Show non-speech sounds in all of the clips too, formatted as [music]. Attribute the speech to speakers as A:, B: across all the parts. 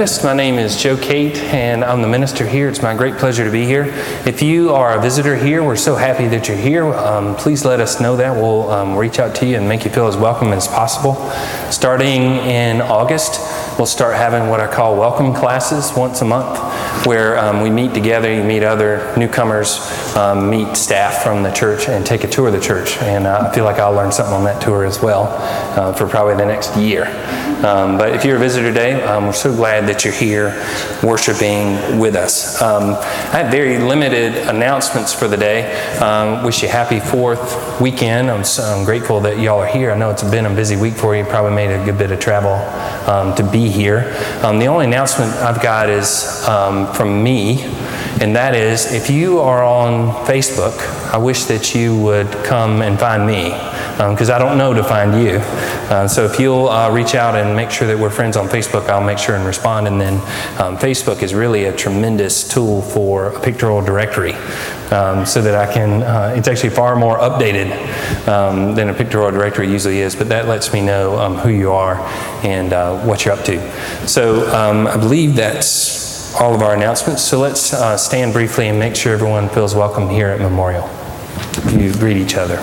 A: My name is Joe Kate, and I'm the minister here. It's my great pleasure to be here. If you are a visitor here, we're so happy that you're here. Um, please let us know that. We'll um, reach out to you and make you feel as welcome as possible. Starting in August, we'll start having what I call welcome classes once a month, where um, we meet together, you meet other newcomers, um, meet staff from the church, and take a tour of the church. And uh, I feel like I'll learn something on that tour as well uh, for probably the next year. Um, but if you're a visitor today, um, we're so glad that you're here worshiping with us. Um, I have very limited announcements for the day. Um, wish you a happy fourth weekend. I'm, so, I'm grateful that y'all are here. I know it's been a busy week for you. Probably made a good bit of travel um, to be here. Um, the only announcement I've got is from me, and that is if you are on Facebook, I wish that you would come and find me because um, I don't know to find you. Uh, so if you'll uh, reach out and make sure that we're friends on Facebook, I'll make sure and respond. And then um, Facebook is really a tremendous tool for a pictorial directory. Um, so that I can, uh, it's actually far more updated um, than a pictorial directory usually is, but that lets me know um, who you are and uh, what you're up to. So I believe that's all of our announcements. So let's uh, stand briefly and make sure everyone feels welcome here at Memorial. You greet each other.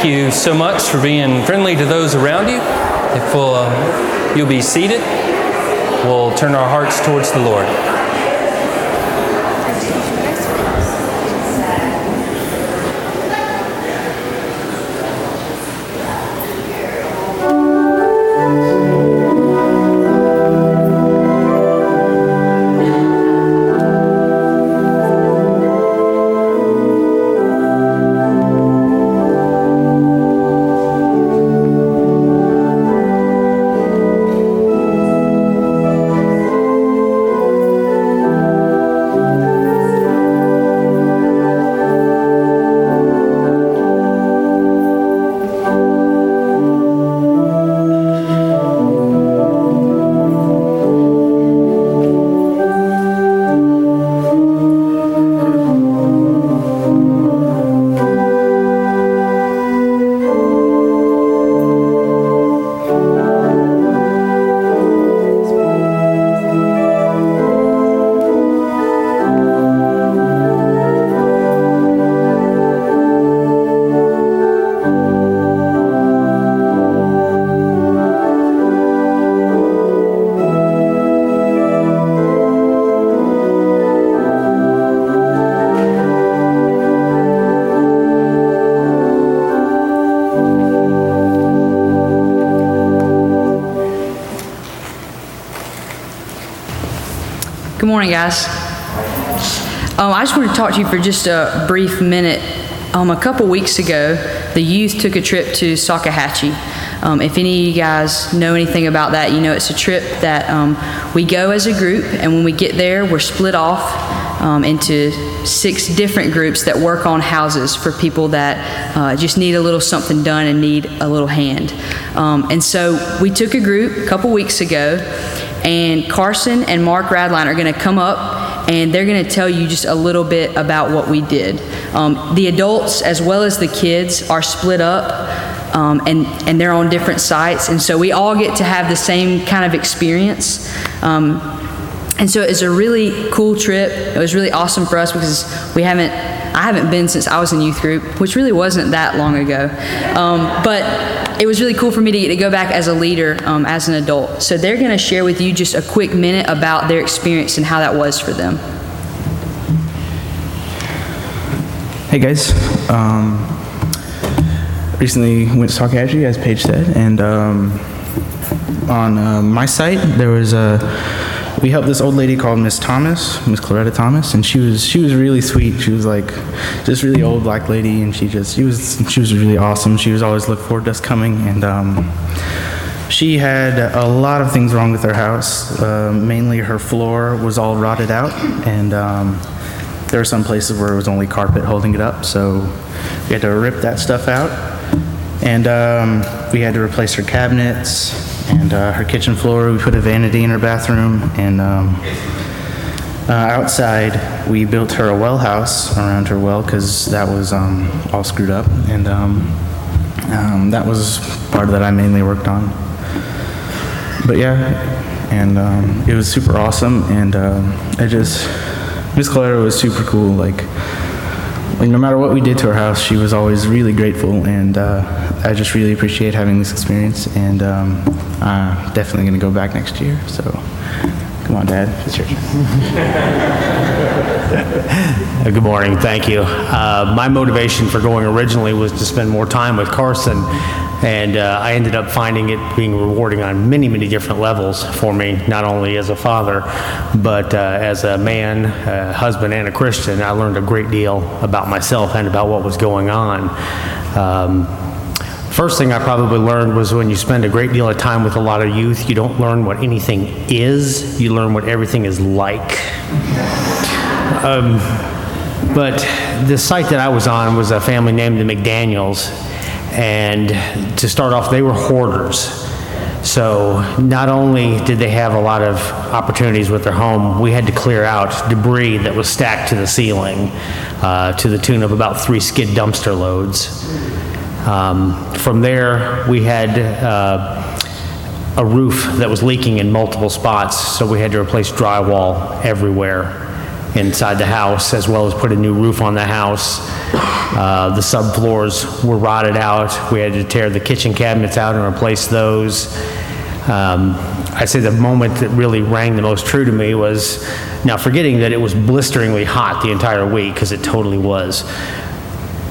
A: Thank you so much for being friendly to those around you. If we'll, um, you'll be seated, we'll turn our hearts towards the Lord.
B: Morning, guys. Um, I just want to talk to you for just a brief minute. Um, a couple weeks ago, the youth took a trip to Salkehatchie. Um, if any of you guys know anything about that, you know it's a trip that um, we go as a group, and when we get there, we're split off um, into six different groups that work on houses for people that uh, just need a little something done and need a little hand. Um, and so we took a group a couple weeks ago and Carson and Mark Radline are going to come up and they're going to tell you just a little bit about what we did. Um, the adults, as well as the kids, are split up um, and, and they're on different sites, and so we all get to have the same kind of experience. Um, and so it's a really cool trip. It was really awesome for us because we haven't I haven't been since I was in youth group, which really wasn't that long ago. Um, but it was really cool for me to get to go back as a leader um, as an adult. So they're going to share with you just a quick minute about their experience and how that was for them.
C: Hey guys, um, recently went to Salkehatchie, as Paige said, and um, on uh, my site there was a we helped this old lady called Miss Thomas, Miss Claretta Thomas, and she was she was really sweet. She was like this really old black lady, and she just she was she was really awesome. She was always look forward to us coming, and um, she had a lot of things wrong with her house. Uh, mainly, her floor was all rotted out, and um, there were some places where it was only carpet holding it up. So we had to rip that stuff out, and um, we had to replace her cabinets and uh, her kitchen floor. We put a vanity in her bathroom, and um, uh, outside we built her a well house around her well because that was um, all screwed up, and um, um, that was part that I mainly worked on but yeah, and um, it was super awesome, and um, I just Miss Clara was super cool. Like, like no matter what we did to her house, she was always really grateful, and uh, I just really appreciate having this experience, and um, uh, definitely gonna go back next year. So, come on, Dad, it's your turn. [laughs]
D: Good morning, thank you. Uh, My motivation for going originally was to spend more time with Carson, and uh, I ended up finding it being rewarding on many, many different levels for me, not only as a father, but uh, as a man, a husband, and a Christian. I learned a great deal about myself and about what was going on. Um, First thing I probably learned was when you spend a great deal of time with a lot of youth, you don't learn what anything is, you learn what everything is like. But the site that I was on was a family named the McDaniels, and to start off, they were hoarders. So not only did they have a lot of opportunities with their home, we had to clear out debris that was stacked to the ceiling uh, to the tune of about three skid dumpster loads. Um, From there, we had uh, a roof that was leaking in multiple spots, so we had to replace drywall everywhere inside the house, as well as put a new roof on the house. Uh, The subfloors were rotted out. We had to tear the kitchen cabinets out and replace those. Um, I'd say the moment that really rang the most true to me was, now forgetting that it was blisteringly hot the entire week, because it totally was.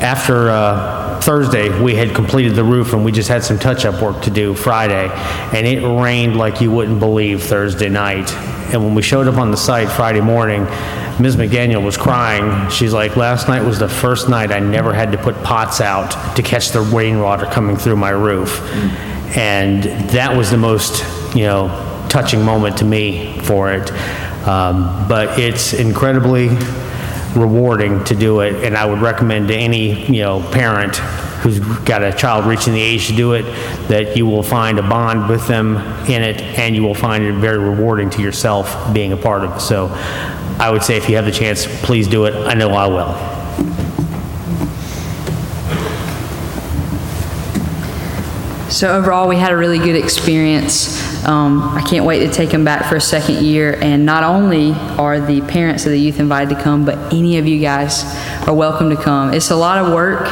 D: After uh, Thursday, we had completed the roof and we just had some touch-up work to do Friday, and it rained like you wouldn't believe Thursday night. And when we showed up on the site Friday morning, Ms. McDaniel was crying. She's like, "Last night was the first night I never had to put pots out to catch the rainwater coming through my roof." And that was the most, you know, touching moment to me for it. Um, But it's incredibly rewarding to do it, and I would recommend to any, you know, parent who's got a child reaching the age to do it, that you will find a bond with them in it, and you will find it very rewarding to yourself being a part of it. So I would say if you have the chance, please do it. I know I will.
B: So overall, we had a really good experience. Um, I can't wait to take them back for a second year. And not only are the parents of the youth invited to come, but any of you guys are welcome to come. It's a lot of work,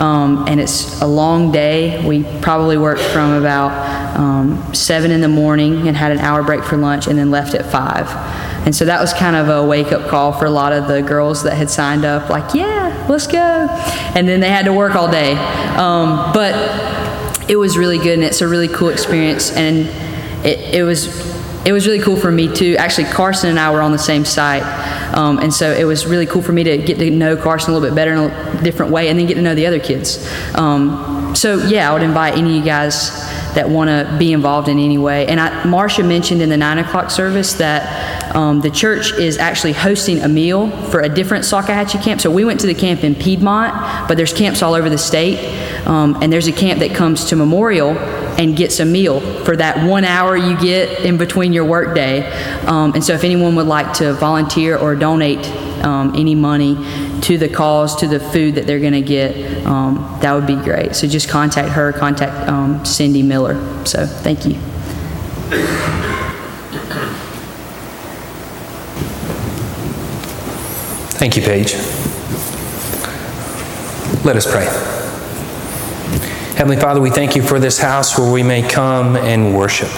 B: um, and it's a long day. We probably worked from about um, seven in the morning and had an hour break for lunch, and then left at five. And so that was kind of a wake-up call for a lot of the girls that had signed up, like, yeah, let's go. And then they had to work all day. Um, but it was really good and it's a really cool experience and it, it was it was really cool for me too actually carson and i were on the same site um, and so it was really cool for me to get to know carson a little bit better in a different way and then get to know the other kids um, so yeah i would invite any of you guys that want to be involved in any way and I, marcia mentioned in the nine o'clock service that um, the church is actually hosting a meal for a different Salkehatchie camp. So we went to the camp in Piedmont, but there's camps all over the state. Um, and there's a camp that comes to Memorial and gets a meal for that one hour you get in between your workday. Um, and so if anyone would like to volunteer or donate um, any money to the cause, to the food that they're going to get, um, that would be great. So just contact her, contact um, Cindy Miller. So thank you.
A: Thank you, Paige. Let us pray. Heavenly Father, we thank you for this house where we may come and worship.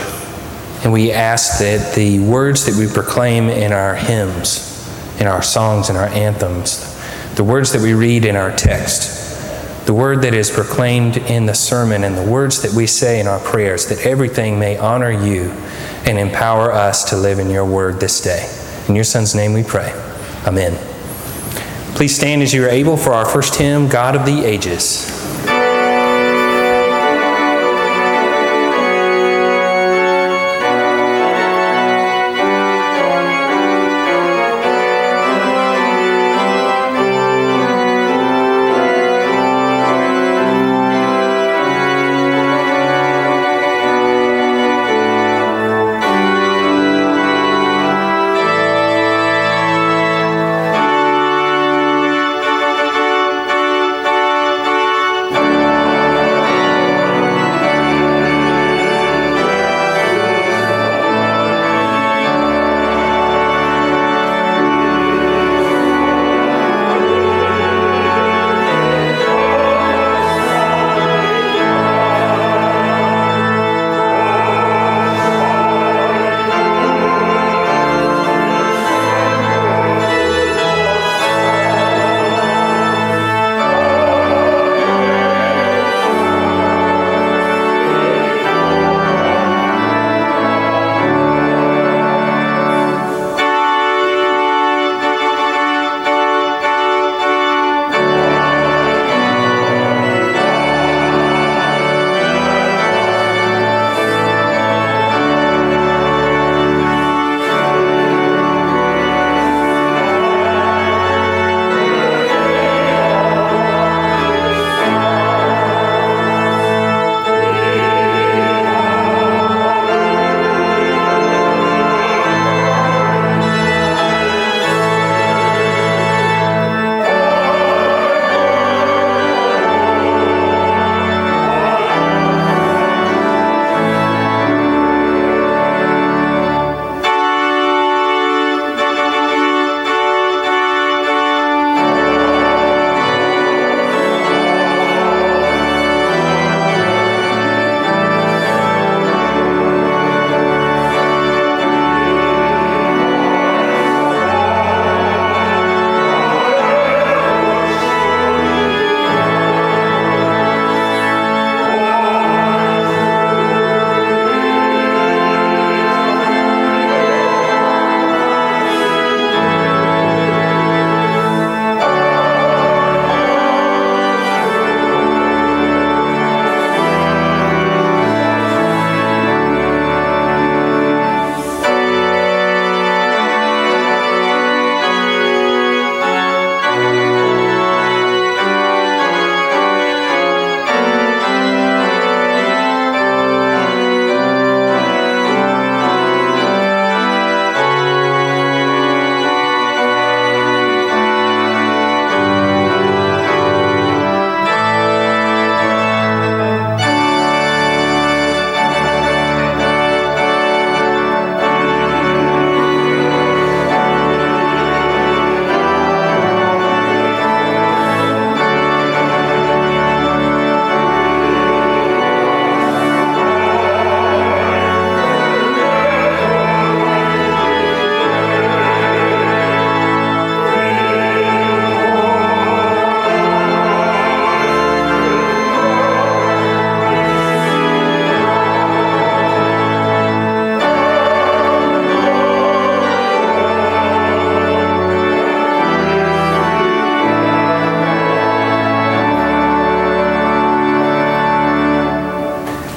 A: And we ask that the words that we proclaim in our hymns, in our songs, and our anthems, the words that we read in our text, the word that is proclaimed in the sermon and the words that we say in our prayers, that everything may honor you and empower us to live in your word this day. In your Son's name we pray. Amen. Please stand as you are able for our first hymn, God of the Ages.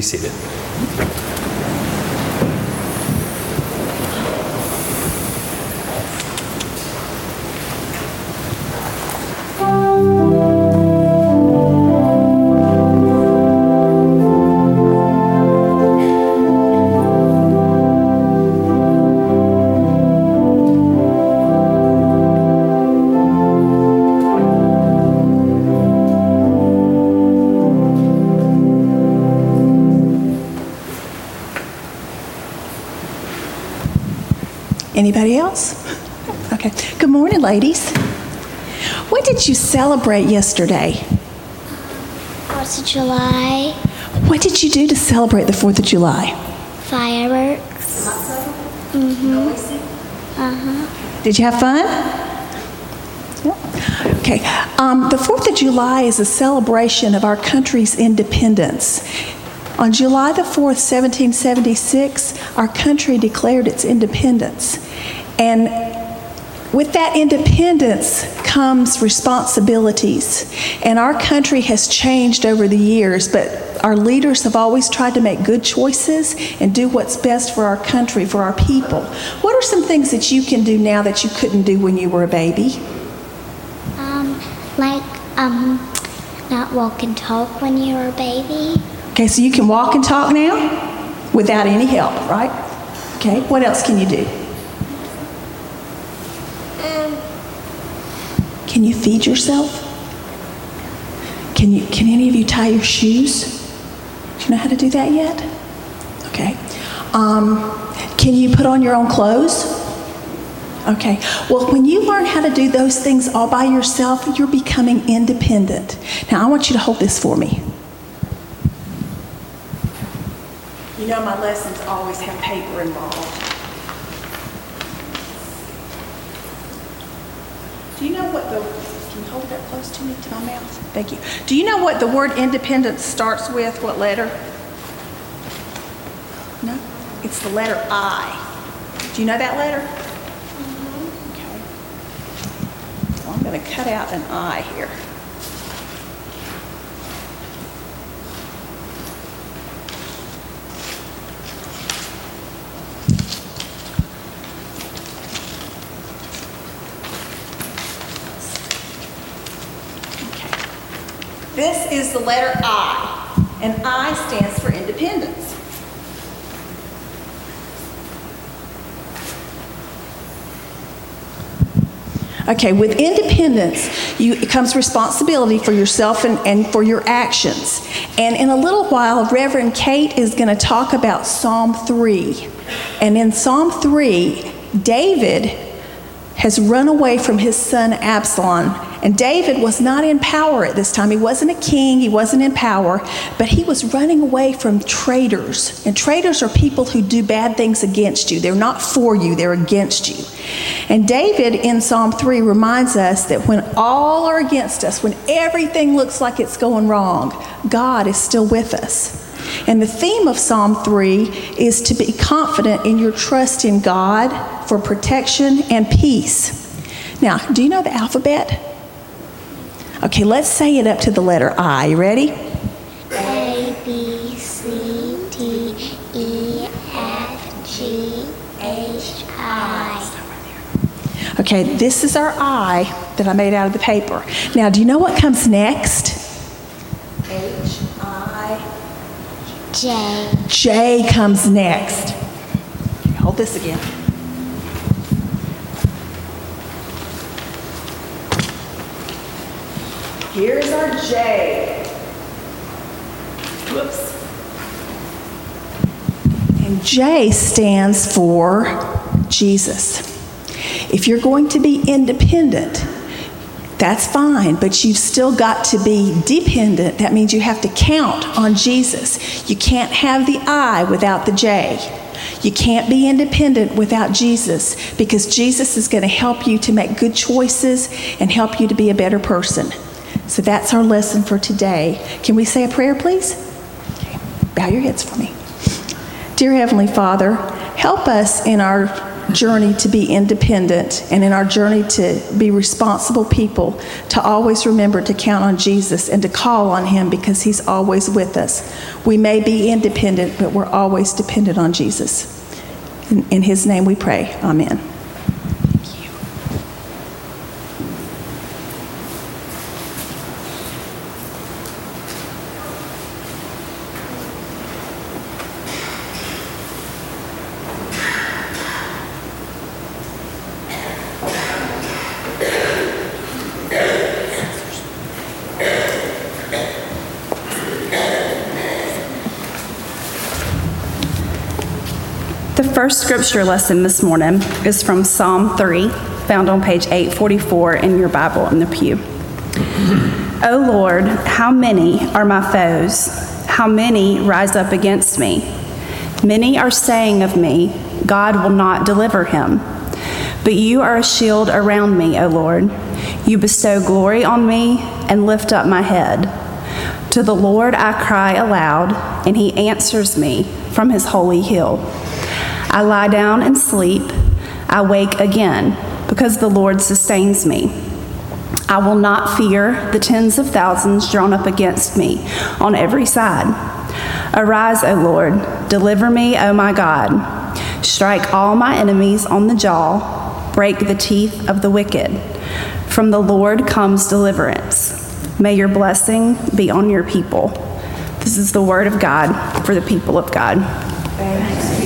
A: Be seated.
E: Ladies. What did you celebrate yesterday?
F: Fourth of July,
E: What did you do to celebrate the 4th of July?
F: fireworks. Mhm. Uh huh.
E: Did you have fun? Yeah. Okay. Um, the 4th of July is a celebration of our country's independence. On July the 4th, 1776, our country declared its independence. And with that independence comes responsibilities. And our country has changed over the years, but our leaders have always tried to make good choices and do what's best for our country, for our people. What are some things that you can do now that you couldn't do when you were a baby?
F: Um, like, um, not walk and talk when you were a baby.
E: Okay, so you can walk and talk now without any help, right? Okay, what else can you do? Can you feed yourself? Can you can any of you tie your shoes? Do you know how to do that yet? Okay. Um, can you put on your own clothes? Okay. Well, when you learn how to do those things all by yourself, you're becoming independent. Now, I want you to hold this for me. You know, my lessons always have paper involved. Do you know what the, can you hold that close to me, to my mouth? Thank you. Do you know what the word independence starts with? What letter? No? It's the letter I. Do you know that letter? Mm-hmm. Okay. So I'm going to cut out an I here. This is the letter I, and I stands for independence. Okay, with independence, you, it comes responsibility for yourself and, and for your actions. And in a little while, Reverend Kate is going to talk about Psalm 3. And in Psalm 3, David has run away from his son Absalom. And David was not in power at this time. He wasn't a king, he wasn't in power, but he was running away from traitors. And traitors are people who do bad things against you. They're not for you, they're against you. And David in Psalm 3 reminds us that when all are against us, when everything looks like it's going wrong, God is still with us. And the theme of Psalm 3 is to be confident in your trust in God for protection and peace. Now, do you know the alphabet? Okay, let's say it up to the letter I. You ready?
F: A, B, C, D, E, F, G, H, I.
E: Okay, this is our I that I made out of the paper. Now, do you know what comes next? H, I.
F: J.
E: J comes next. Hold this again. Here's our J. Whoops. And J stands for Jesus. If you're going to be independent, that's fine, but you've still got to be dependent. That means you have to count on Jesus. You can't have the I without the J. You can't be independent without Jesus because Jesus is going to help you to make good choices and help you to be a better person. So that's our lesson for today. Can we say a prayer, please? Okay. Bow your heads for me. Dear Heavenly Father, help us in our journey to be independent and in our journey to be responsible people, to always remember to count on Jesus and to call on Him because He's always with us. We may be independent, but we're always dependent on Jesus. In, in His name we pray. Amen.
G: The first scripture lesson this morning is from Psalm 3, found on page 844 in your Bible in the pew. O Lord, how many are my foes? How many rise up against me? Many are saying of me, God will not deliver him. But you are a shield around me, O Lord. You bestow glory on me and lift up my head. To the Lord I cry aloud, and he answers me from his holy hill. I lie down and sleep. I wake again because the Lord sustains me. I will not fear the tens of thousands drawn up against me on every side. Arise, O Lord, deliver me, O my God. Strike all my enemies on the jaw, break the teeth of the wicked. From the Lord comes deliverance. May your blessing be on your people. This is the word of God for the people of God.
H: While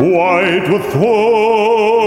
H: white with foam.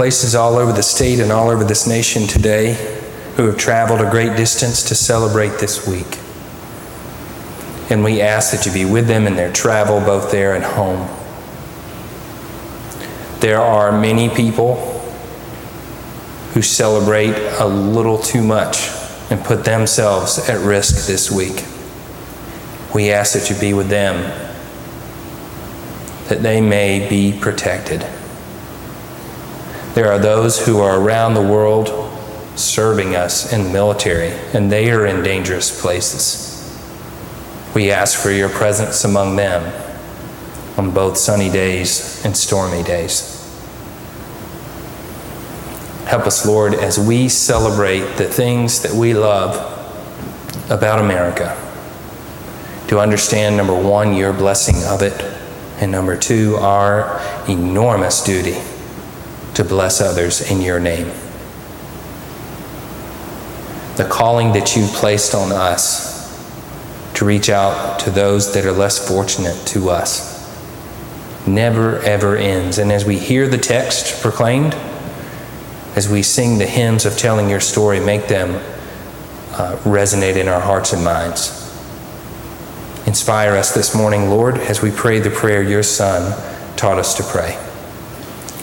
A: Places all over the state and all over this nation today who have traveled a great distance to celebrate this week. And we ask that you be with them in their travel, both there and home. There are many people who celebrate a little too much and put themselves at risk this week. We ask that you be with them, that they may be protected. There are those who are around the world serving us in the military, and they are in dangerous places. We ask for your presence among them on both sunny days and stormy days. Help us, Lord, as we celebrate the things that we love about America, to understand number one, your blessing of it, and number two, our enormous duty to bless others in your name. The calling that you placed on us to reach out to those that are less fortunate to us never ever ends. And as we hear the text proclaimed, as we sing the hymns of telling your story, make them uh, resonate in our hearts and minds. Inspire us this morning, Lord, as we pray the prayer your Son taught us to pray.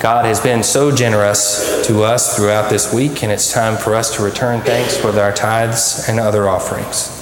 A: God has been so generous to us throughout this week, and it's time for us to return thanks with our tithes and other offerings.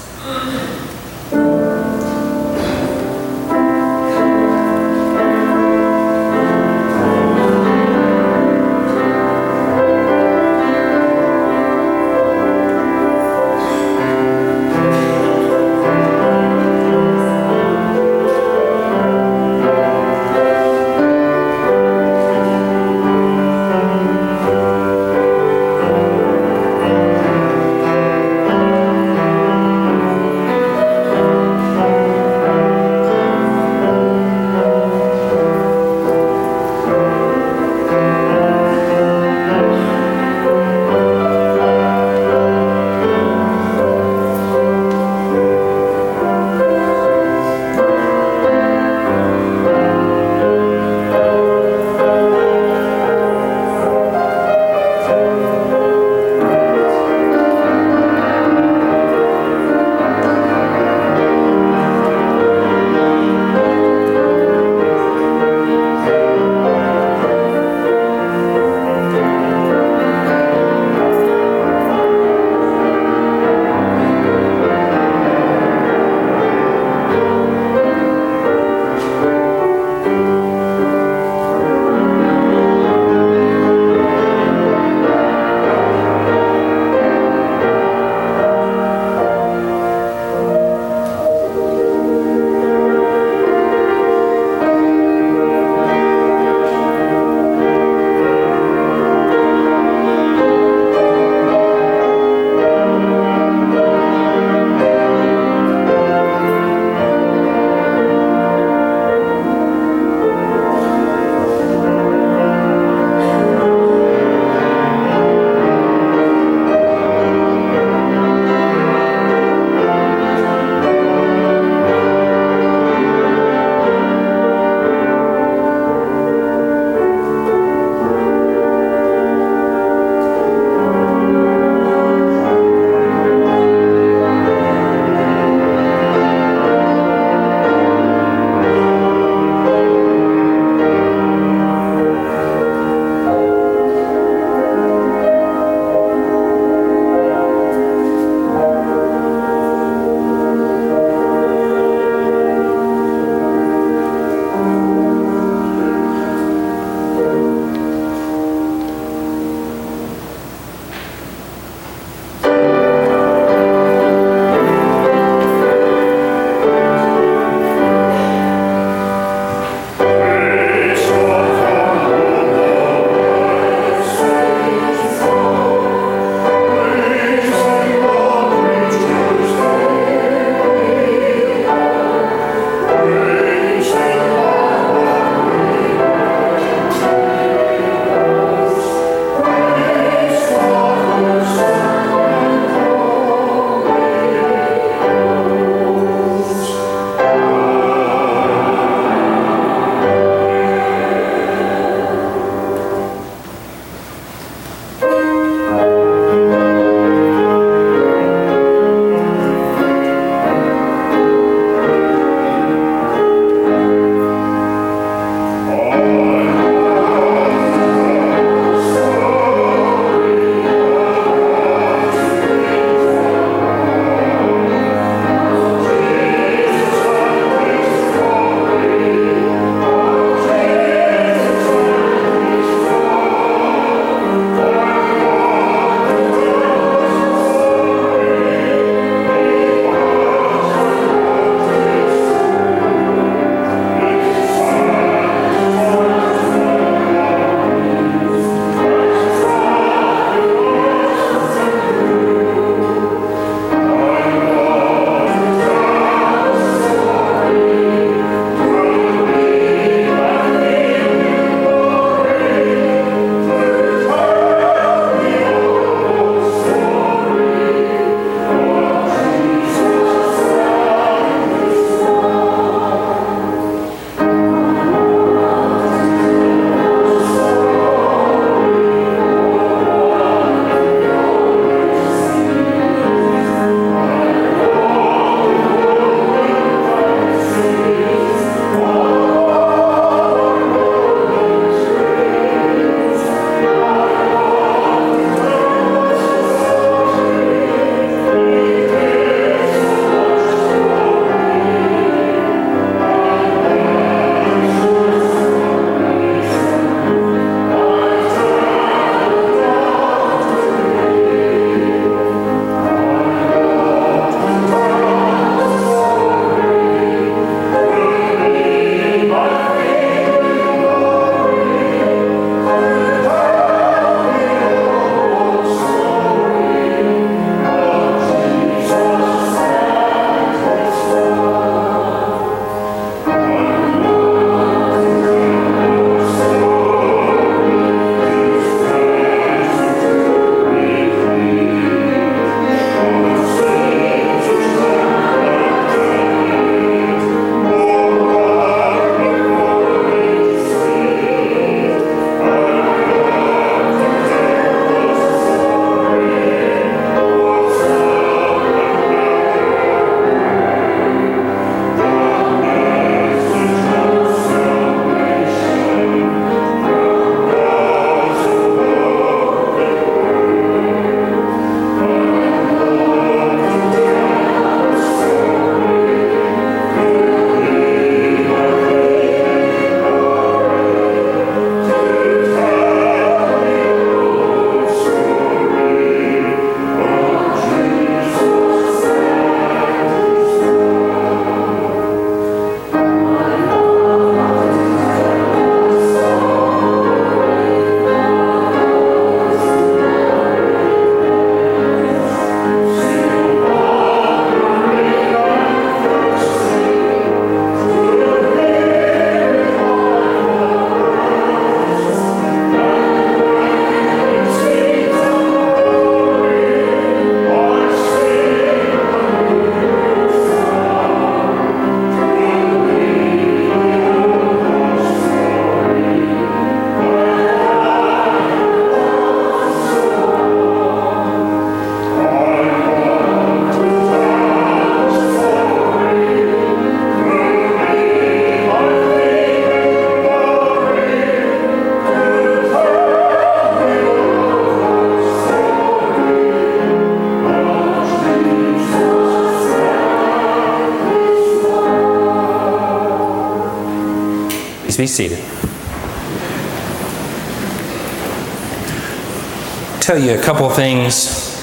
A: Tell you a couple things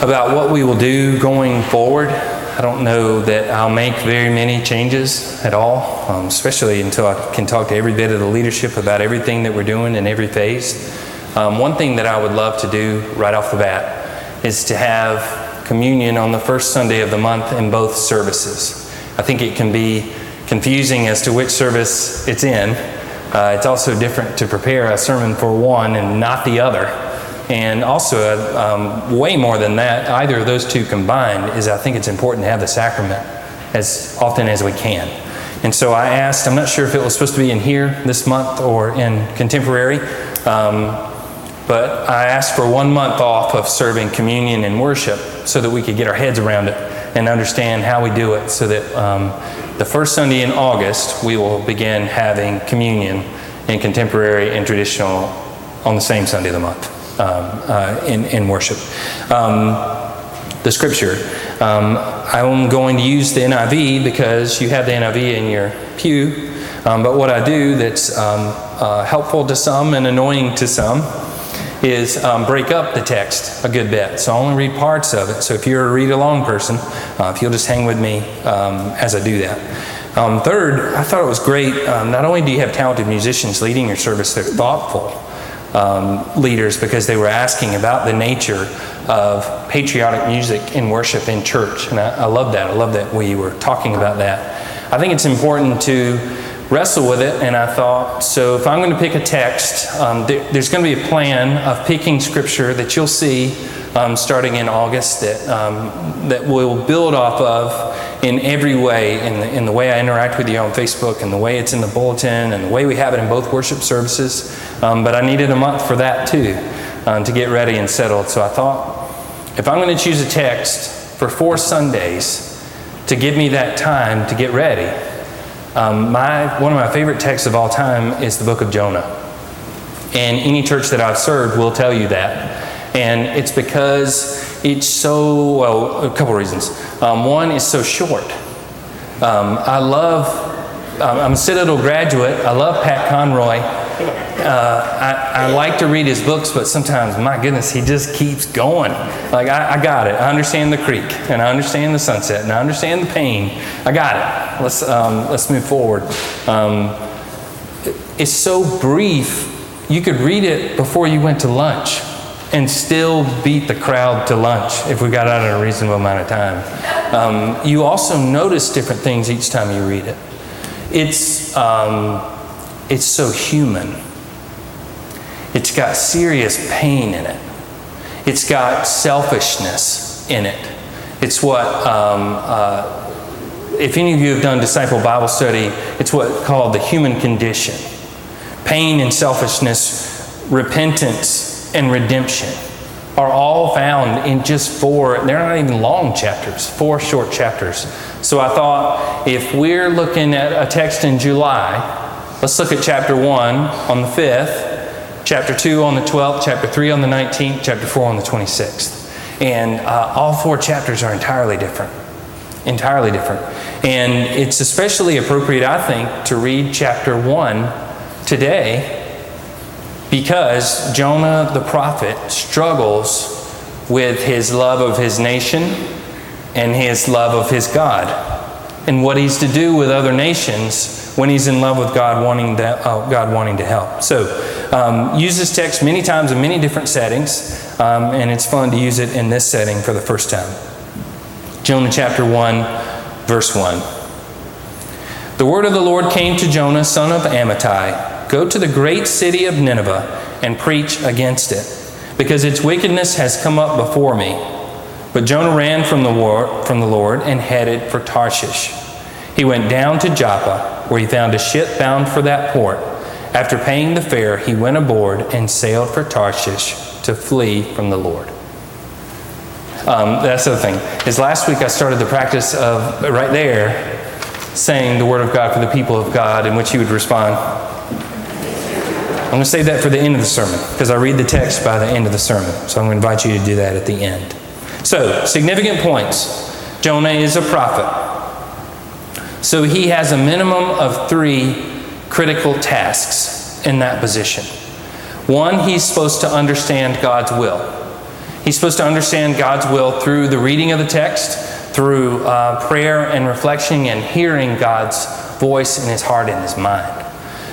A: about what we will do going forward. I don't know that I'll make very many changes at all, um, especially until I can talk to every bit of the leadership about everything that we're doing in every phase. Um, one thing that I would love to do right off the bat is to have communion on the first Sunday of the month in both services. I think it can be confusing as to which service it's in. Uh, it's also different to prepare a sermon for one and not the other. And also, um, way more than that, either of those two combined, is I think it's important to have the sacrament as often as we can. And so I asked, I'm not sure if it was supposed to be in here this month or in contemporary, um, but I asked for one month off of serving communion and worship so that we could get our heads around it and understand how we do it so that um, the first Sunday in August we will begin having communion in contemporary and traditional on the same Sunday of the month uh, in, in worship. Um, the scripture. Um, I'm going to use the NIV because you have the NIV in your pew. Um, but what I do that's um, uh, helpful to some and annoying to some is um, break up the text a good bit. So I only read parts of it. So if you're a read along person, uh, if you'll just hang with me um, as I do that. Um, third, I thought it was great. Um, not only do you have talented musicians leading your service, they're thoughtful um, leaders because they were asking about the nature of patriotic music in worship in church. And I, I love that. I love that we were talking about that. I think it's important to wrestle with it, and I thought, so if I'm going to pick a text, um, there, there's going to be a plan of picking scripture that you'll see um, starting in August that, um, that we'll build off of in every way, in the, in the way I interact with you on Facebook, and the way it's in the bulletin, and the way we have it in both worship services. Um, but I needed a month for that too, um, to get ready and settled. So I thought, if I'm going to choose a text for four Sundays to give me that time to get ready, um, my, one of my favorite texts of all time is the book of Jonah. And any church that I've served will tell you that. And it's because it's so, well, a couple reasons. Um, one is so short. Um, I love, I'm a Citadel graduate. I love Pat Conroy. Uh, I, I, like to read his books, but sometimes, my goodness, he just keeps going. Like, I, I, got it. I understand the creek, and I understand the sunset, and I understand the pain. I got it. Let's, um, let's move forward. Um, it's so brief, you could read it before you went to lunch and still beat the crowd to lunch if we got out in a reasonable amount of time. Um, you also notice different things each time you read it. It's, um, it's so human. It's got serious pain in it. It's got selfishness in it. It's what, um, uh, if any of you have done disciple Bible study, it's what called the human condition. Pain and selfishness, repentance and redemption are all found in just four, they're not even long chapters, four short chapters. So I thought if we're looking at a text in July, let's look at chapter 1 on the 5th, chapter 2 on the 12th, chapter 3 on the 19th, chapter 4 on the 26th. And uh, all four chapters are entirely different. Entirely different. And it's especially appropriate, I think, to read chapter 1 today because Jonah the prophet struggles with his love of his nation and his love of his God and what he's to do with other nations when he's in love with God wanting to, uh, God wanting to help. So um, use this text many times in many different settings um, and it's fun to use it in this setting for the first time. Jonah chapter 1 verse 1. The word of the Lord came to Jonah son of Amittai Go to the great city of Nineveh and preach against it, because its wickedness has come up before me. But Jonah ran from the, war, from the Lord and headed for Tarshish. He went down to Joppa, where he found a ship bound for that port. After paying the fare, he went aboard and sailed for Tarshish to flee from the Lord. Um, that's the thing. Is last week I started the practice of right there saying the word of God for the people of God, in which he would respond, I'm going to save that for the end of the sermon because I read the text by the end of the sermon. So I'm going to invite you to do that at the end. So, significant points. Jonah is a prophet. So he has a minimum of three critical tasks in that position. One, he's supposed to understand God's will. He's supposed to understand God's will through the reading of the text, through uh, prayer and reflection, and hearing God's voice in his heart and his mind.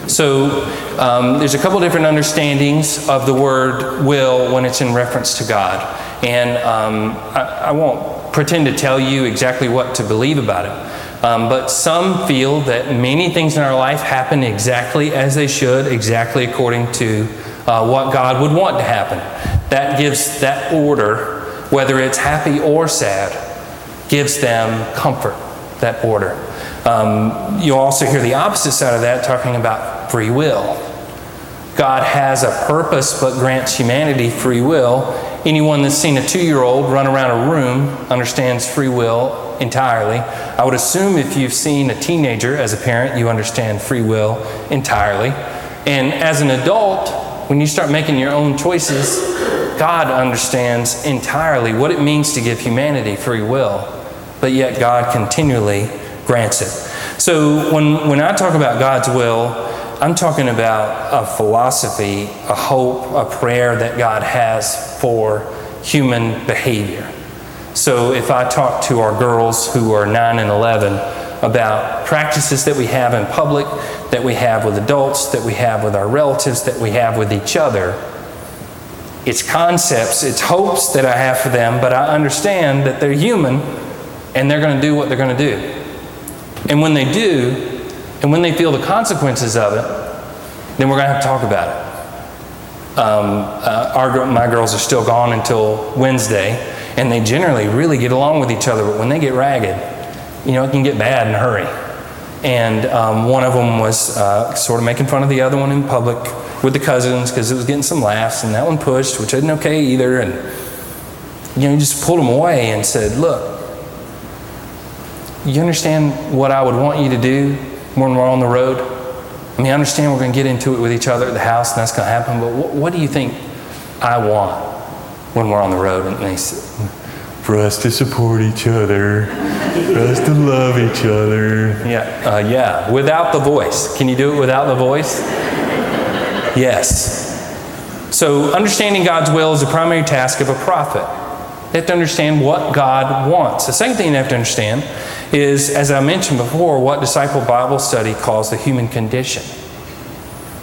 A: So um, there's a couple different understandings of the word will when it's in reference to God. And um, I, I, won't pretend to tell you exactly what to believe about it. Um, but some feel that many things in our life happen exactly as they should, exactly according to uh, what God would want to happen. That gives that order, whether it's happy or sad, gives them comfort, that order. Um, you'll also hear the opposite side of that talking about free will. God has a purpose but grants humanity free will. Anyone that's seen a two year old run around a room understands free will entirely. I would assume if you've seen a teenager as a parent, you understand free will entirely. And as an adult, when you start making your own choices, God understands entirely what it means to give humanity free will, but yet God continually grants it. So when, when I talk about God's will, I'm talking about a philosophy, a hope, a prayer that God has for human behavior. So if I talk to our girls who are 9 and 11 about practices that we have in public, that we have with adults, that we have with our relatives, that we have with each other, it's concepts, it's hopes that I have for them, but I understand that they're human and they're going to do what they're going to do. And when they do, and when they feel the consequences of it, then we're going to have to talk about it. Um, uh, our, my girls are still gone until Wednesday, and they generally really get along with each other, but when they get ragged, you know, it can get bad in a hurry. And um, one of them was uh, sort of making fun of the other one in public with the cousins because it was getting some laughs, and that one pushed, which isn't okay either. And, you know, he just pulled them away and said, Look, you understand what I would want you to do when we're on the road? I mean, I understand we're going to get into it with each other at the house and that's going to happen, but what, what do you think I want when we're on the road? And they said,
H: for us to support each other, for us to love each other.
A: Yeah, uh, yeah, without the voice. Can you do it without the voice? Yes. So, understanding God's will is the primary task of a prophet. They have to understand what God wants. The second thing they have to understand is, as I mentioned before, what Disciple Bible Study calls the human condition.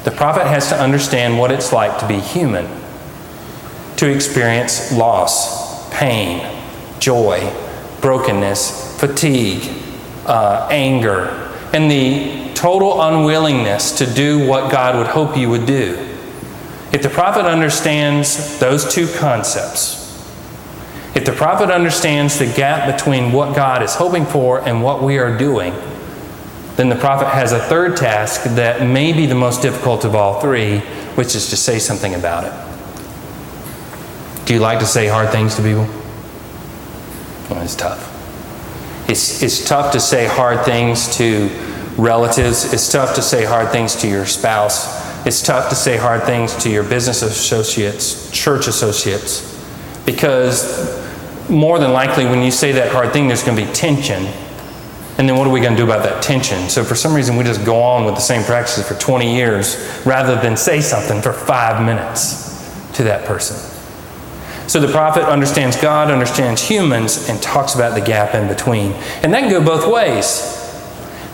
A: The prophet has to understand what it's like to be human, to experience loss, pain, joy, brokenness, fatigue, uh, anger, and the total unwillingness to do what God would hope you would do. If the prophet understands those two concepts, if the prophet understands the gap between what God is hoping for and what we are doing, then the prophet has a third task that may be the most difficult of all three, which is to say something about it. Do you like to say hard things to people? Well, it's tough. It's, it's tough to say hard things to relatives. It's tough to say hard things to your spouse. It's tough to say hard things to your business associates, church associates, because more than likely, when you say that hard thing, there's going to be tension. And then what are we going to do about that tension? So, for some reason, we just go on with the same practices for 20 years rather than say something for five minutes to that person. So, the prophet understands God, understands humans, and talks about the gap in between. And that can go both ways.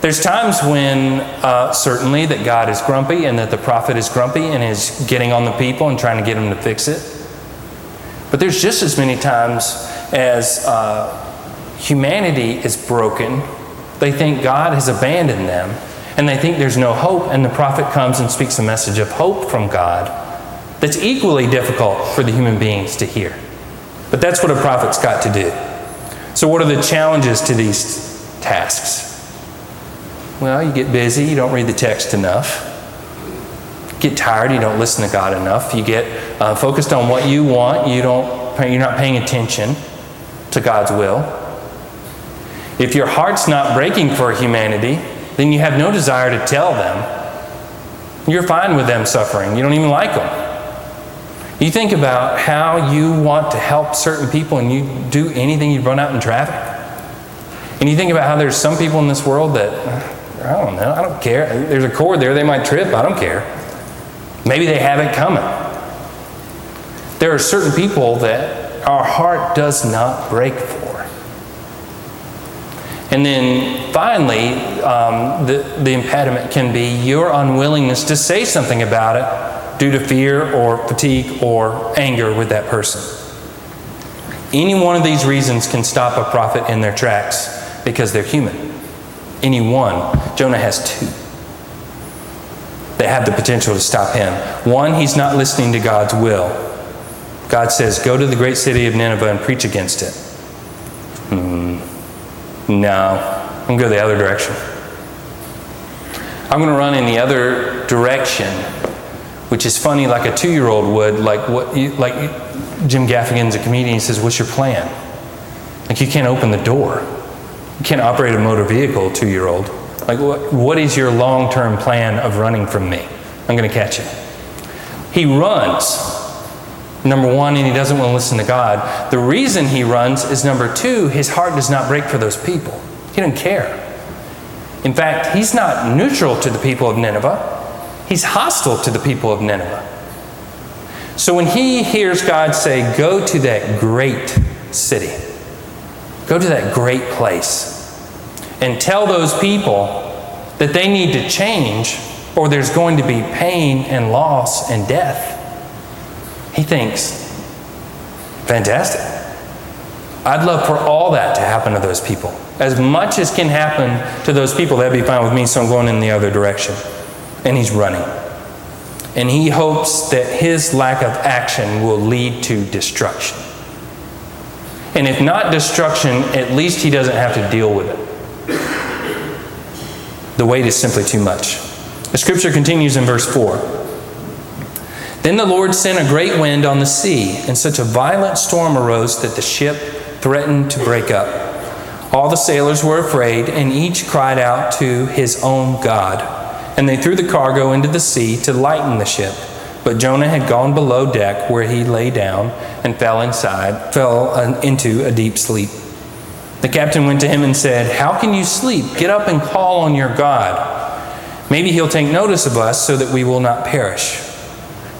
A: There's times when, uh, certainly, that God is grumpy and that the prophet is grumpy and is getting on the people and trying to get them to fix it. But there's just as many times as uh, humanity is broken, they think God has abandoned them, and they think there's no hope, and the prophet comes and speaks a message of hope from God that's equally difficult for the human beings to hear. But that's what a prophet's got to do. So, what are the challenges to these tasks? Well, you get busy, you don't read the text enough. get tired, you don't listen to God enough. You get uh, focused on what you want, you don't, you're not paying attention to God's will. If your heart's not breaking for humanity, then you have no desire to tell them. You're fine with them suffering. You don't even like them. You think about how you want to help certain people and you do anything you run out in traffic. And you think about how there's some people in this world that I don't know. I don't care. There's a cord there. They might trip. I don't care. Maybe they have it coming. There are certain people that our heart does not break for. And then finally, um, the, the impediment can be your unwillingness to say something about it due to fear or fatigue or anger with that person. Any one of these reasons can stop a prophet in their tracks because they're human. Any one. Jonah has two that have the potential to stop him. One, he's not listening to God's will. God says, Go to the great city of Nineveh and preach against it. Hmm. No, I'm going to go the other direction. I'm going to run in the other direction, which is funny, like a two-year-old would. Like what? You, like Jim Gaffigan's a comedian. He says, "What's your plan?" Like you can't open the door. You can't operate a motor vehicle, two-year-old. Like what? What is your long-term plan of running from me? I'm going to catch you. He runs. Number one, and he doesn't want to listen to God. The reason he runs is number two, his heart does not break for those people. He doesn't care. In fact, he's not neutral to the people of Nineveh, he's hostile to the people of Nineveh. So when he hears God say, Go to that great city, go to that great place, and tell those people that they need to change, or there's going to be pain and loss and death he thinks, fantastic. I'd love for all that to happen to those people. As much as can happen to those people, that'd be fine with me, so I'm going in the other direction. And he's running. And he hopes that his lack of action will lead to destruction. And if not destruction, at least he doesn't have to deal with it. The weight is simply too much. The scripture continues in verse 4. Then the Lord sent a great wind on the sea, and such a violent storm arose that the ship threatened to break up. All the sailors were afraid, and each cried out to his own God. And they threw the cargo into the sea to lighten the ship. But Jonah had gone below deck, where he lay down and fell inside, fell uh, into a deep sleep. The captain went to him and said, How can you sleep? Get up and call on your God. Maybe he'll take notice of us so that we will not perish.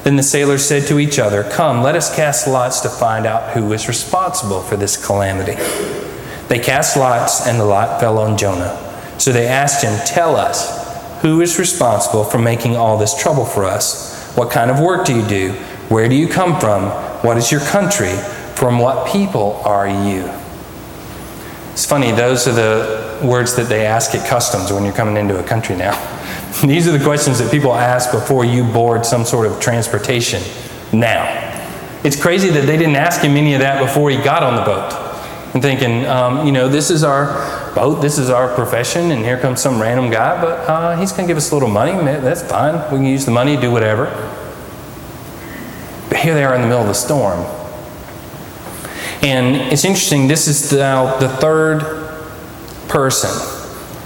A: Then the sailors said to each other, Come, let us cast lots to find out who is responsible for this calamity. They cast lots, and the lot fell on Jonah. So they asked him, Tell us, who is responsible for making all this trouble for us? What kind of work do you do? Where do you come from? What is your country? From what people are you? It's funny, those are the words that they ask at customs when you're coming into a country now. [laughs] [laughs] These are the questions that people ask before you board some sort of transportation now. It's crazy that they didn't ask him any of that before he got on the boat. And thinking, um, you know, this is our boat, this is our profession, and here comes some random guy, but uh, he's going to give us a little money. That's fine. We can use the money, do whatever. But here they are in the middle of the storm. And it's interesting, this is now the third person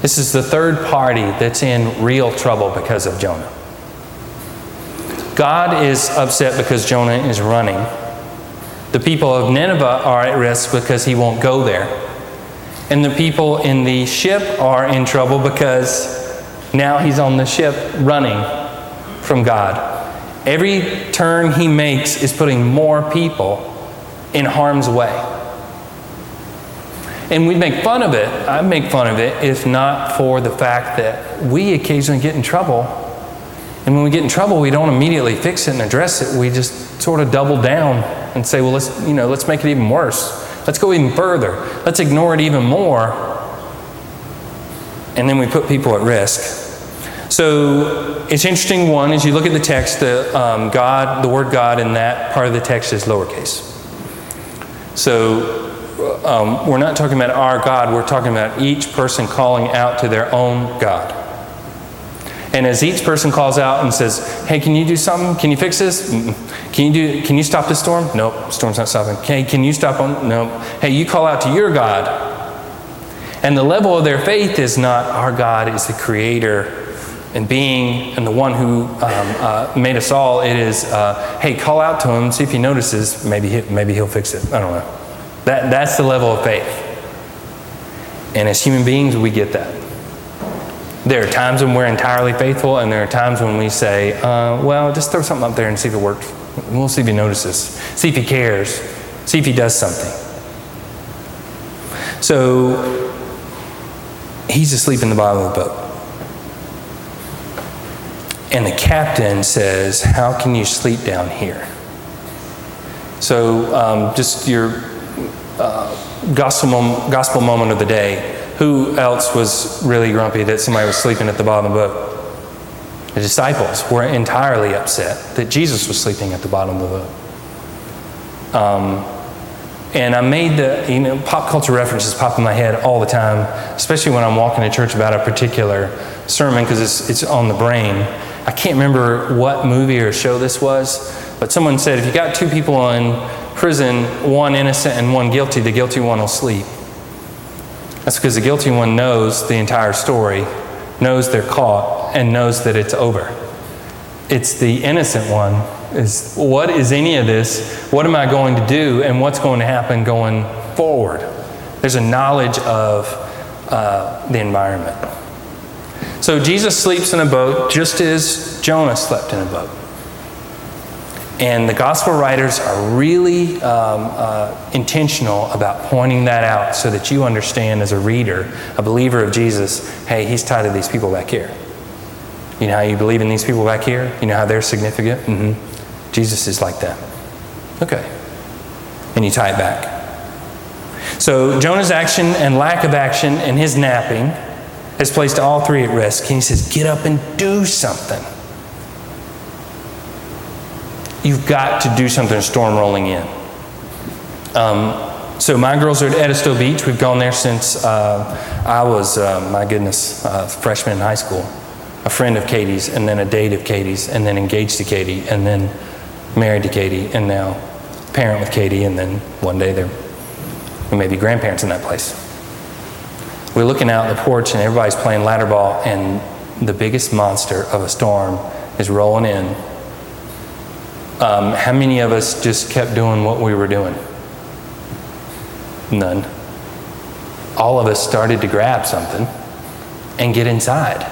A: this is the third party that's in real trouble because of Jonah. God is upset because Jonah is running. The people of Nineveh are at risk because he won't go there. And the people in the ship are in trouble because now he's on the ship running from God. Every turn he makes is putting more people in harm's way. And we make fun of it. I make fun of it if not for the fact that we occasionally get in trouble. And when we get in trouble, we don't immediately fix it and address it. We just sort of double down and say, well, let's, you know, let's make it even worse. Let's go even further. Let's ignore it even more. And then we put people at risk. So it's interesting, one, as you look at the text, the um, God, the word God in that part of the text is lowercase. So um, we're not talking about our God, we're talking about each person calling out to their own God. And as each person calls out and says, "Hey, can you do something? Can you fix this? Can you do? Can you stop the storm? Nope, storm's not stopping. Hey, can you stop them? Nope. Hey, you call out to your God." And the level of their faith is not our God is the Creator and being and the one who um, uh, made us all. It is, uh, hey, call out to him, see if he notices. Maybe he, maybe he'll fix it. I don't know. That, that's the level of faith. And as human beings, we get that. There are times when we're entirely faithful, and there are times when we say, uh, well, just throw something up there and see if it works. We'll see if he notices, see if he cares, see if he does something. So he's asleep in the bottom of the boat. And the captain says, How can you sleep down here? So, um, just your uh, gospel, mom- gospel moment of the day. Who else was really grumpy that somebody was sleeping at the bottom of the boat? The disciples were entirely upset that Jesus was sleeping at the bottom of the boat. Um, and I made the, you know, pop culture references pop in my head all the time, especially when I'm walking to church about a particular sermon because it's, it's on the brain. I can't remember what movie or show this was, but someone said if you got two people in prison, one innocent and one guilty, the guilty one will sleep. That's because the guilty one knows the entire story, knows they're caught, and knows that it's over. It's the innocent one is what is any of this? What am I going to do? And what's going to happen going forward? There's a knowledge of uh, the environment. So Jesus sleeps in a boat just as Jonah slept in a boat. And the gospel writers are really um, uh, intentional about pointing that out so that you understand as a reader, a believer of Jesus, hey, he's tied to these people back here. You know how you believe in these people back here? You know how they're significant? Mm-hmm. Jesus is like that. Okay. And you tie it back. So Jonah's action and lack of action and his napping has placed all three at risk. And he says, Get up and do something. You've got to do something, storm rolling in. Um, so my girls are at Edisto Beach. We've gone there since uh, I was, uh, my goodness, uh, freshman in high school. A friend of Katie's, and then a date of Katie's, and then engaged to Katie, and then married to Katie, and now parent with Katie, and then one day they're we may be grandparents in that place. We're looking out the porch, and everybody's playing ladder ball, and the biggest monster of a storm is rolling in. Um, how many of us just kept doing what we were doing? None. All of us started to grab something and get inside.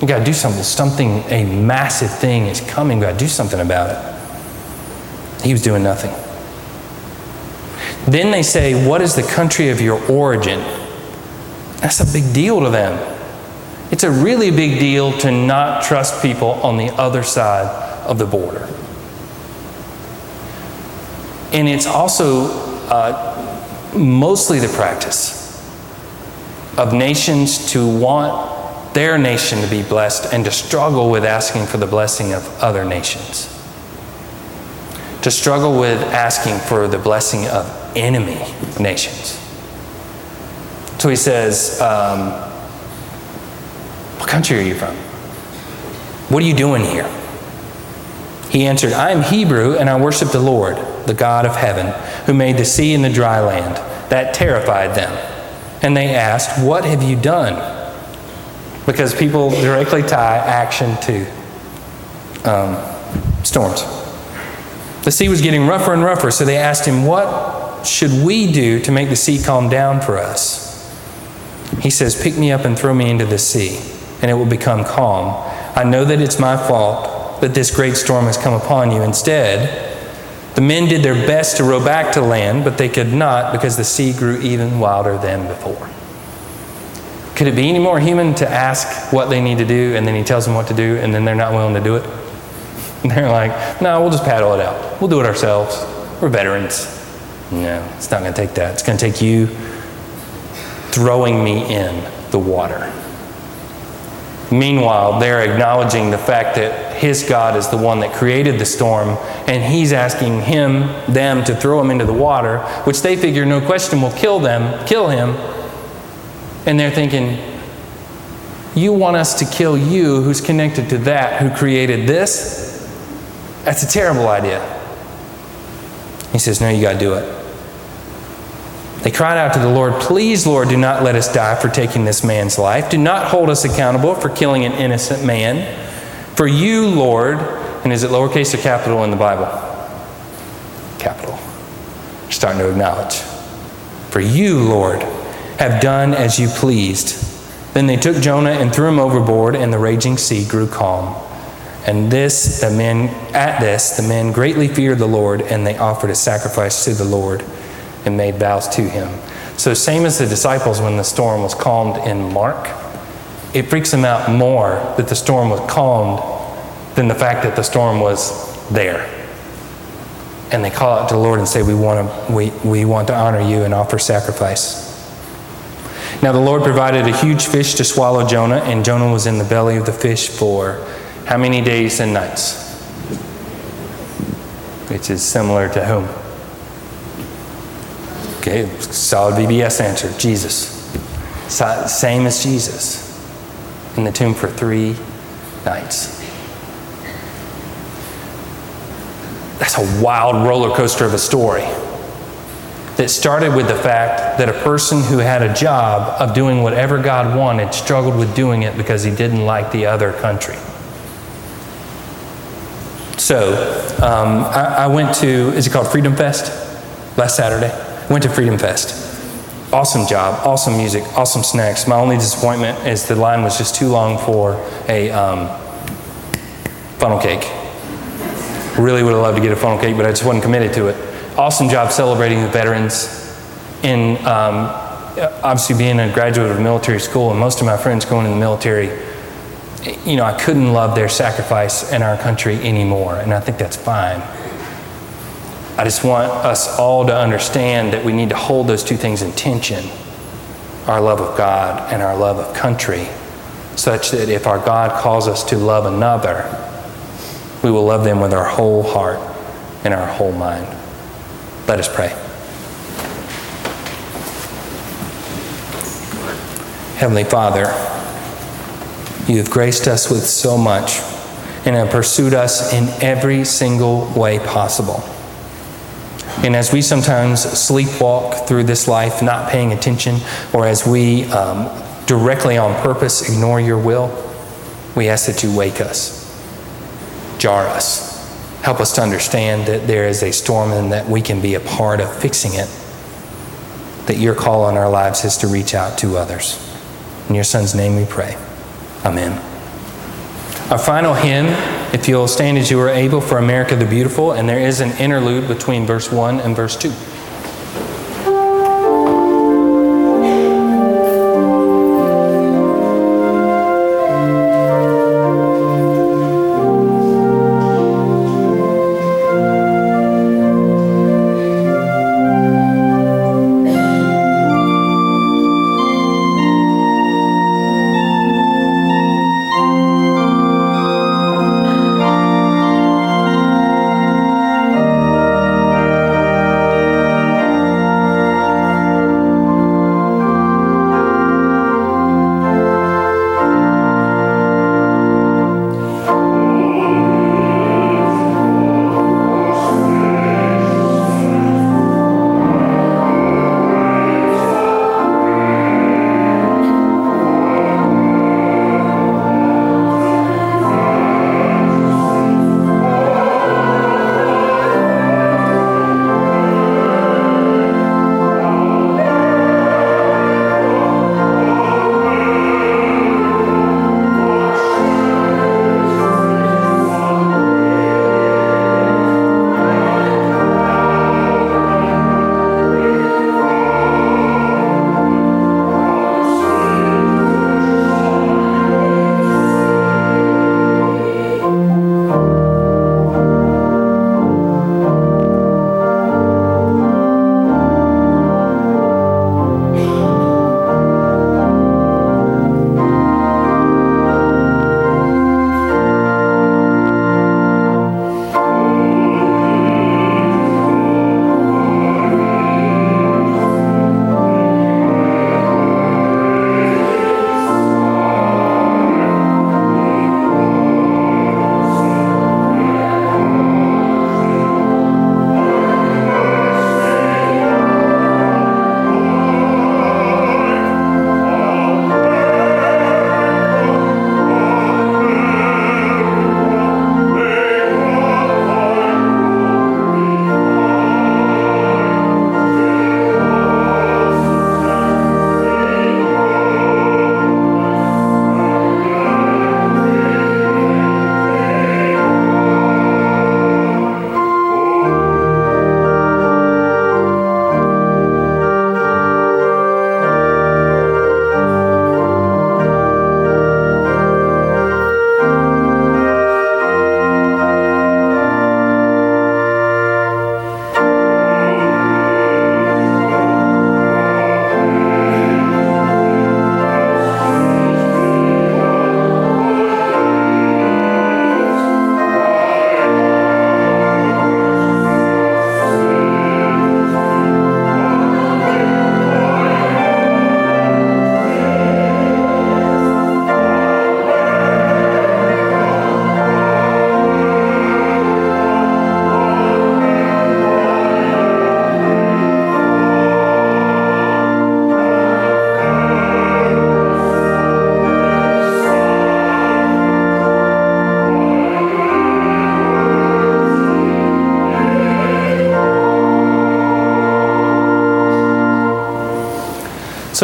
A: We got to do something. Something, a massive thing is coming. We got to do something about it. He was doing nothing. Then they say, What is the country of your origin? That's a big deal to them. It's a really big deal to not trust people on the other side of the border. And it's also uh, mostly the practice of nations to want their nation to be blessed and to struggle with asking for the blessing of other nations. To struggle with asking for the blessing of enemy nations. So he says, um, What country are you from? What are you doing here? He answered, I am Hebrew and I worship the Lord, the God of heaven, who made the sea and the dry land. That terrified them. And they asked, What have you done? Because people directly tie action to um, storms. The sea was getting rougher and rougher, so they asked him, What should we do to make the sea calm down for us? He says, Pick me up and throw me into the sea, and it will become calm. I know that it's my fault that this great storm has come upon you. Instead, the men did their best to row back to land, but they could not because the sea grew even wilder than before. Could it be any more human to ask what they need to do, and then he tells them what to do, and then they're not willing to do it? And [laughs] they're like, no, we'll just paddle it out. We'll do it ourselves. We're veterans. No, it's not going to take that. It's going to take you throwing me in the water. Meanwhile, they're acknowledging the fact that his God is the one that created the storm, and he's asking him, them, to throw him into the water, which they figure no question will kill them, kill him. And they're thinking, you want us to kill you, who's connected to that, who created this? That's a terrible idea. He says, No, you got to do it. They cried out to the Lord, Please, Lord, do not let us die for taking this man's life. Do not hold us accountable for killing an innocent man. For you, Lord, and is it lowercase or capital in the Bible? Capital. You're starting to acknowledge. For you, Lord, have done as you pleased. Then they took Jonah and threw him overboard, and the raging sea grew calm. And this, the men, at this, the men greatly feared the Lord, and they offered a sacrifice to the Lord and made vows to him. So, same as the disciples when the storm was calmed in Mark, it freaks them out more that the storm was calmed than the fact that the storm was there. And they call out to the Lord and say, We want to, we, we want to honor you and offer sacrifice. Now the Lord provided a huge fish to swallow Jonah, and Jonah was in the belly of the fish for how many days and nights? Which is similar to whom? Okay, solid VBS answer Jesus. Same as Jesus. In the tomb for three nights. That's a wild roller coaster of a story that started with the fact that a person who had a job of doing whatever God wanted struggled with doing it because he didn't like the other country. So, um, I, I went to, is it called Freedom Fest? Last Saturday. Went to Freedom Fest. Awesome job, awesome music, awesome snacks. My only disappointment is the line was just too long for a um, funnel cake. Really would have loved to get a funnel cake, but I just wasn't committed to it. Awesome job celebrating the veterans. In um, obviously being a graduate of military school, and most of my friends going in the military, you know, I couldn't love their sacrifice in our country anymore, and I think that's fine. I just want us all to understand that we need to hold those two things in tension our love of God and our love of country, such that if our God calls us to love another, we will love them with our whole heart and our whole mind. Let us pray. Heavenly Father, you have graced us with so much and have pursued us in every single way possible. And as we sometimes sleepwalk through this life, not paying attention, or as we um, directly on purpose ignore your will, we ask that you wake us, jar us, help us to understand that there is a storm and that we can be a part of fixing it, that your call on our lives is to reach out to others. In your Son's name we pray. Amen. Our final hymn, if you'll stand as you are able for America the Beautiful, and there is an interlude between verse 1 and verse 2.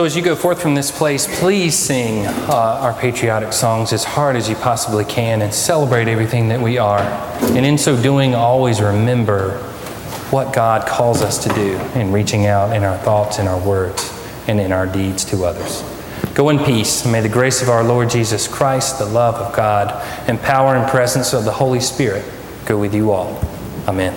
A: So as you go forth from this place, please sing uh, our patriotic songs as hard as you possibly can and celebrate everything that we are. And in so doing, always remember what God calls us to do in reaching out in our thoughts, in our words, and in our deeds to others. Go in peace, may the grace of our Lord Jesus Christ, the love of God, and power and presence of the Holy Spirit go with you all. Amen.